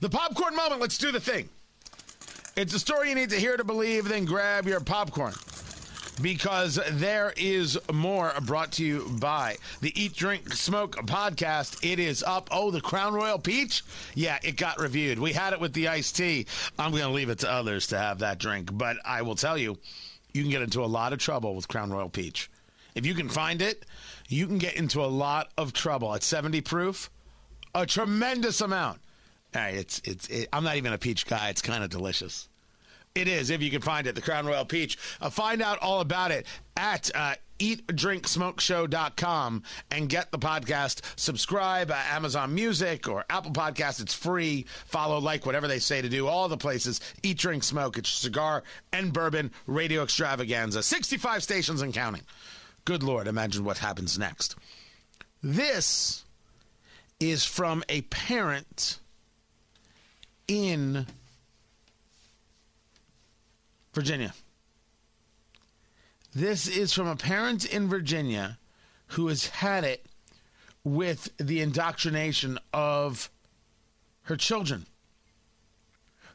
The popcorn moment. Let's do the thing. It's a story you need to hear to believe, then grab your popcorn. Because there is more brought to you by the Eat, Drink, Smoke podcast. It is up. Oh, the Crown Royal Peach? Yeah, it got reviewed. We had it with the iced tea. I'm going to leave it to others to have that drink. But I will tell you, you can get into a lot of trouble with Crown Royal Peach. If you can find it, you can get into a lot of trouble at 70 proof. A tremendous amount. Hey, it's it's. It, I'm not even a peach guy. It's kind of delicious. It is if you can find it. The Crown Royal Peach. Uh, find out all about it at uh, eatdrinksmokeshow.com and get the podcast. Subscribe uh, Amazon Music or Apple Podcasts. It's free. Follow, like, whatever they say to do. All the places. Eat, drink, smoke. It's cigar and bourbon radio extravaganza. 65 stations and counting. Good Lord, imagine what happens next. This is from a parent in Virginia. This is from a parent in Virginia who has had it with the indoctrination of her children.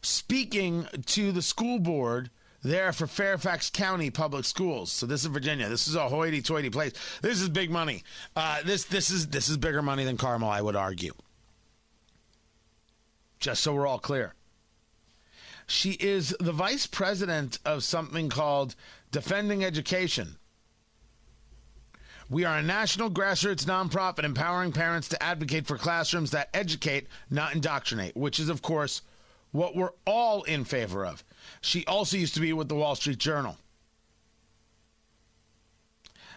Speaking to the school board there for Fairfax County Public Schools. So this is Virginia. This is a hoity-toity place. This is big money. Uh, this this is this is bigger money than Carmel, I would argue. Just so we're all clear. She is the vice president of something called Defending Education. We are a national grassroots nonprofit empowering parents to advocate for classrooms that educate, not indoctrinate, which is, of course, what we're all in favor of. She also used to be with the Wall Street Journal.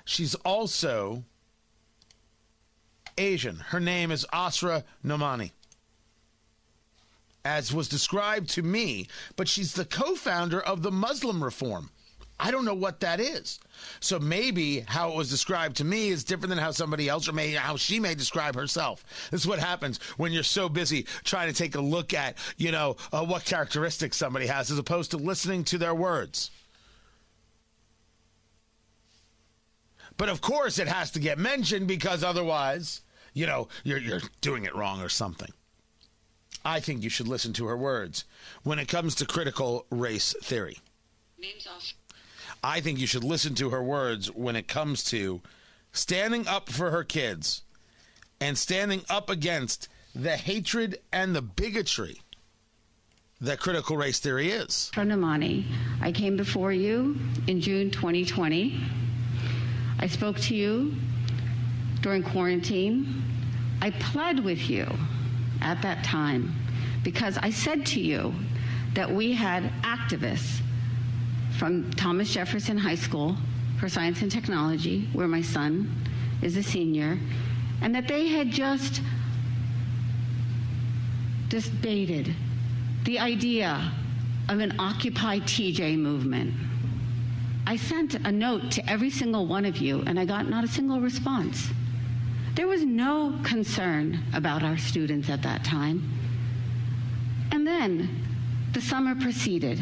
She's also Asian. Her name is Asra Nomani as was described to me, but she's the co founder of the Muslim Reform. I don't know what that is. So maybe how it was described to me is different than how somebody else or maybe how she may describe herself. This is what happens when you're so busy trying to take a look at, you know, uh, what characteristics somebody has as opposed to listening to their words. But of course it has to get mentioned because otherwise, you know, you're you're doing it wrong or something. I think you should listen to her words when it comes to critical race theory. Names off. I think you should listen to her words when it comes to standing up for her kids and standing up against the hatred and the bigotry that critical race theory is. Pranamani, I came before you in June 2020. I spoke to you during quarantine. I pled with you at that time because I said to you that we had activists from Thomas Jefferson High School for Science and Technology, where my son is a senior, and that they had just debated the idea of an Occupy TJ movement. I sent a note to every single one of you, and I got not a single response. There was no concern about our students at that time. And then the summer proceeded,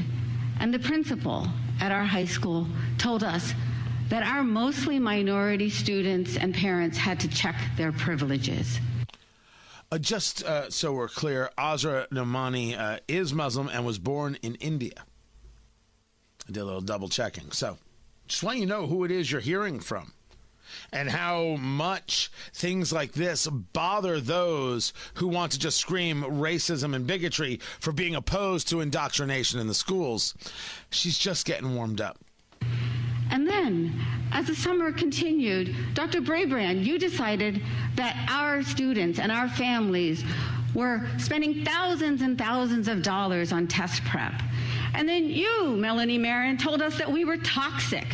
and the principal at our high school told us that our mostly minority students and parents had to check their privileges. Uh, just uh, so we're clear, Asra Nomani uh, is Muslim and was born in India. I did a little double checking. So just want you to know who it is you're hearing from and how much things like this bother those who want to just scream racism and bigotry for being opposed to indoctrination in the schools. She's just getting warmed up. And then, as the summer continued, Dr. Brabrand, you decided that our students and our families were spending thousands and thousands of dollars on test prep. And then you, Melanie Meren, told us that we were toxic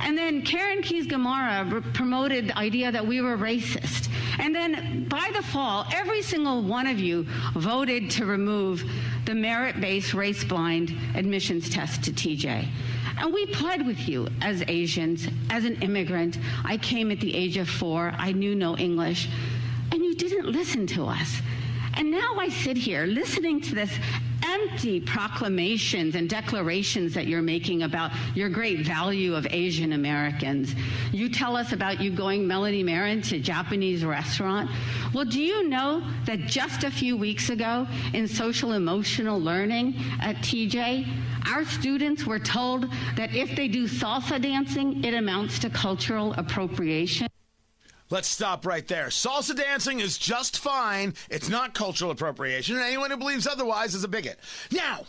and then Karen Keys Gamarra promoted the idea that we were racist. And then by the fall, every single one of you voted to remove the merit based race blind admissions test to TJ. And we pled with you as Asians, as an immigrant. I came at the age of four, I knew no English, and you didn't listen to us. And now I sit here listening to this empty proclamations and declarations that you're making about your great value of Asian Americans. You tell us about you going, Melanie Meren, to Japanese restaurant. Well, do you know that just a few weeks ago in social emotional learning at TJ, our students were told that if they do salsa dancing, it amounts to cultural appropriation? Let's stop right there. Salsa dancing is just fine. It's not cultural appropriation, and anyone who believes otherwise is a bigot. Now,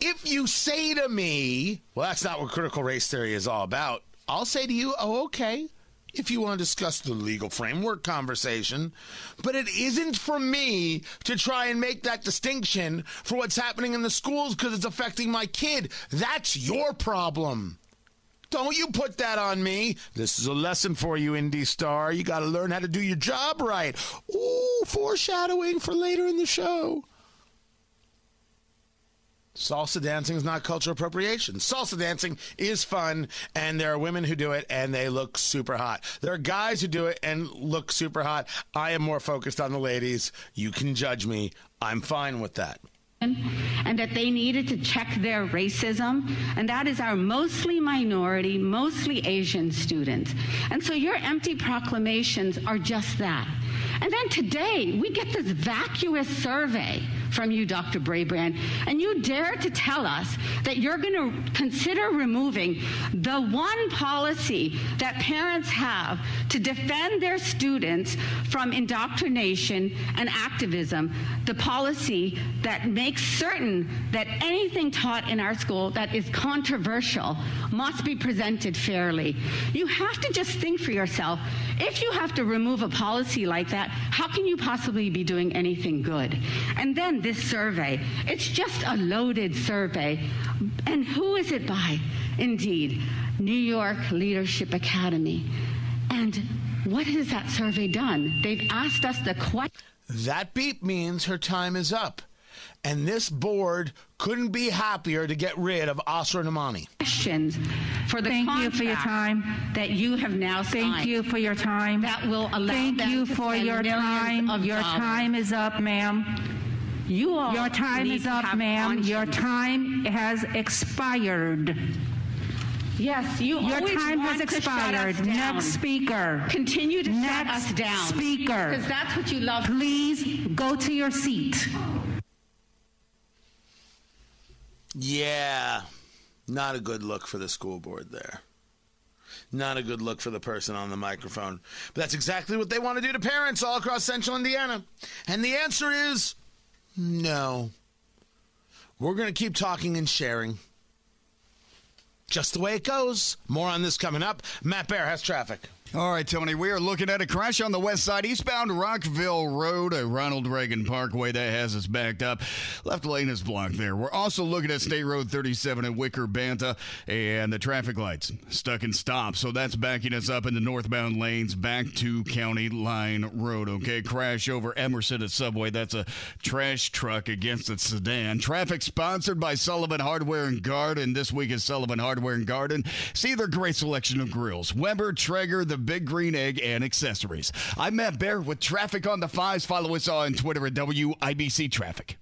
if you say to me, well, that's not what critical race theory is all about, I'll say to you, oh, okay, if you want to discuss the legal framework conversation. But it isn't for me to try and make that distinction for what's happening in the schools because it's affecting my kid. That's your problem. Don't you put that on me. This is a lesson for you, IndyStar. You got to learn how to do your job right. Ooh, foreshadowing for later in the show. Salsa dancing is not cultural appropriation. Salsa dancing is fun, and there are women who do it and they look super hot. There are guys who do it and look super hot. I am more focused on the ladies. You can judge me. I'm fine with that and that they needed to check their racism, and that is our mostly minority, mostly Asian students. And so your empty proclamations are just that. And then today, we get this vacuous survey from you, Dr. Brabrand, and you dare to tell us that you're going to consider removing the one policy that parents have to defend their students from indoctrination and activism, the policy that makes certain that anything taught in our school that is controversial must be presented fairly. You have to just think for yourself if you have to remove a policy like that, how can you possibly be doing anything good? And then this survey, it's just a loaded survey. And who is it by? Indeed, New York Leadership Academy. And what has that survey done? They've asked us the question. That beep means her time is up. And this board couldn't be happier to get rid of Asra Nomani. Questions for the Thank you for your time. that you have now signed. Thank you for your time. That will allow Thank them you to for spend your millions time. of Your dollars. time is up, ma'am. You all Your time need is up, have ma'am. Your time has expired. Yes, you Your always time has want to shut expired. us down. Next speaker. Continue to shut us down. speaker. Because that's what you love. Please go to your seat. Yeah, not a good look for the school board there. Not a good look for the person on the microphone. But that's exactly what they want to do to parents all across central Indiana. And the answer is no. We're going to keep talking and sharing. Just the way it goes. More on this coming up. Matt Bear has traffic. All right, Tony, we are looking at a crash on the west side, eastbound Rockville Road, a Ronald Reagan Parkway that has us backed up. Left lane is blocked there. We're also looking at State Road 37 at Wicker Banta, and the traffic lights stuck and stopped. So that's backing us up in the northbound lanes back to County Line Road. Okay, crash over Emerson at Subway. That's a trash truck against a sedan. Traffic sponsored by Sullivan Hardware and Garden. This week is Sullivan Hardware and Garden. See their great selection of grills. Weber, Traeger, the Big Green Egg, and accessories. I'm Matt Bear with traffic on the fives. Follow us on Twitter at WIBC Traffic.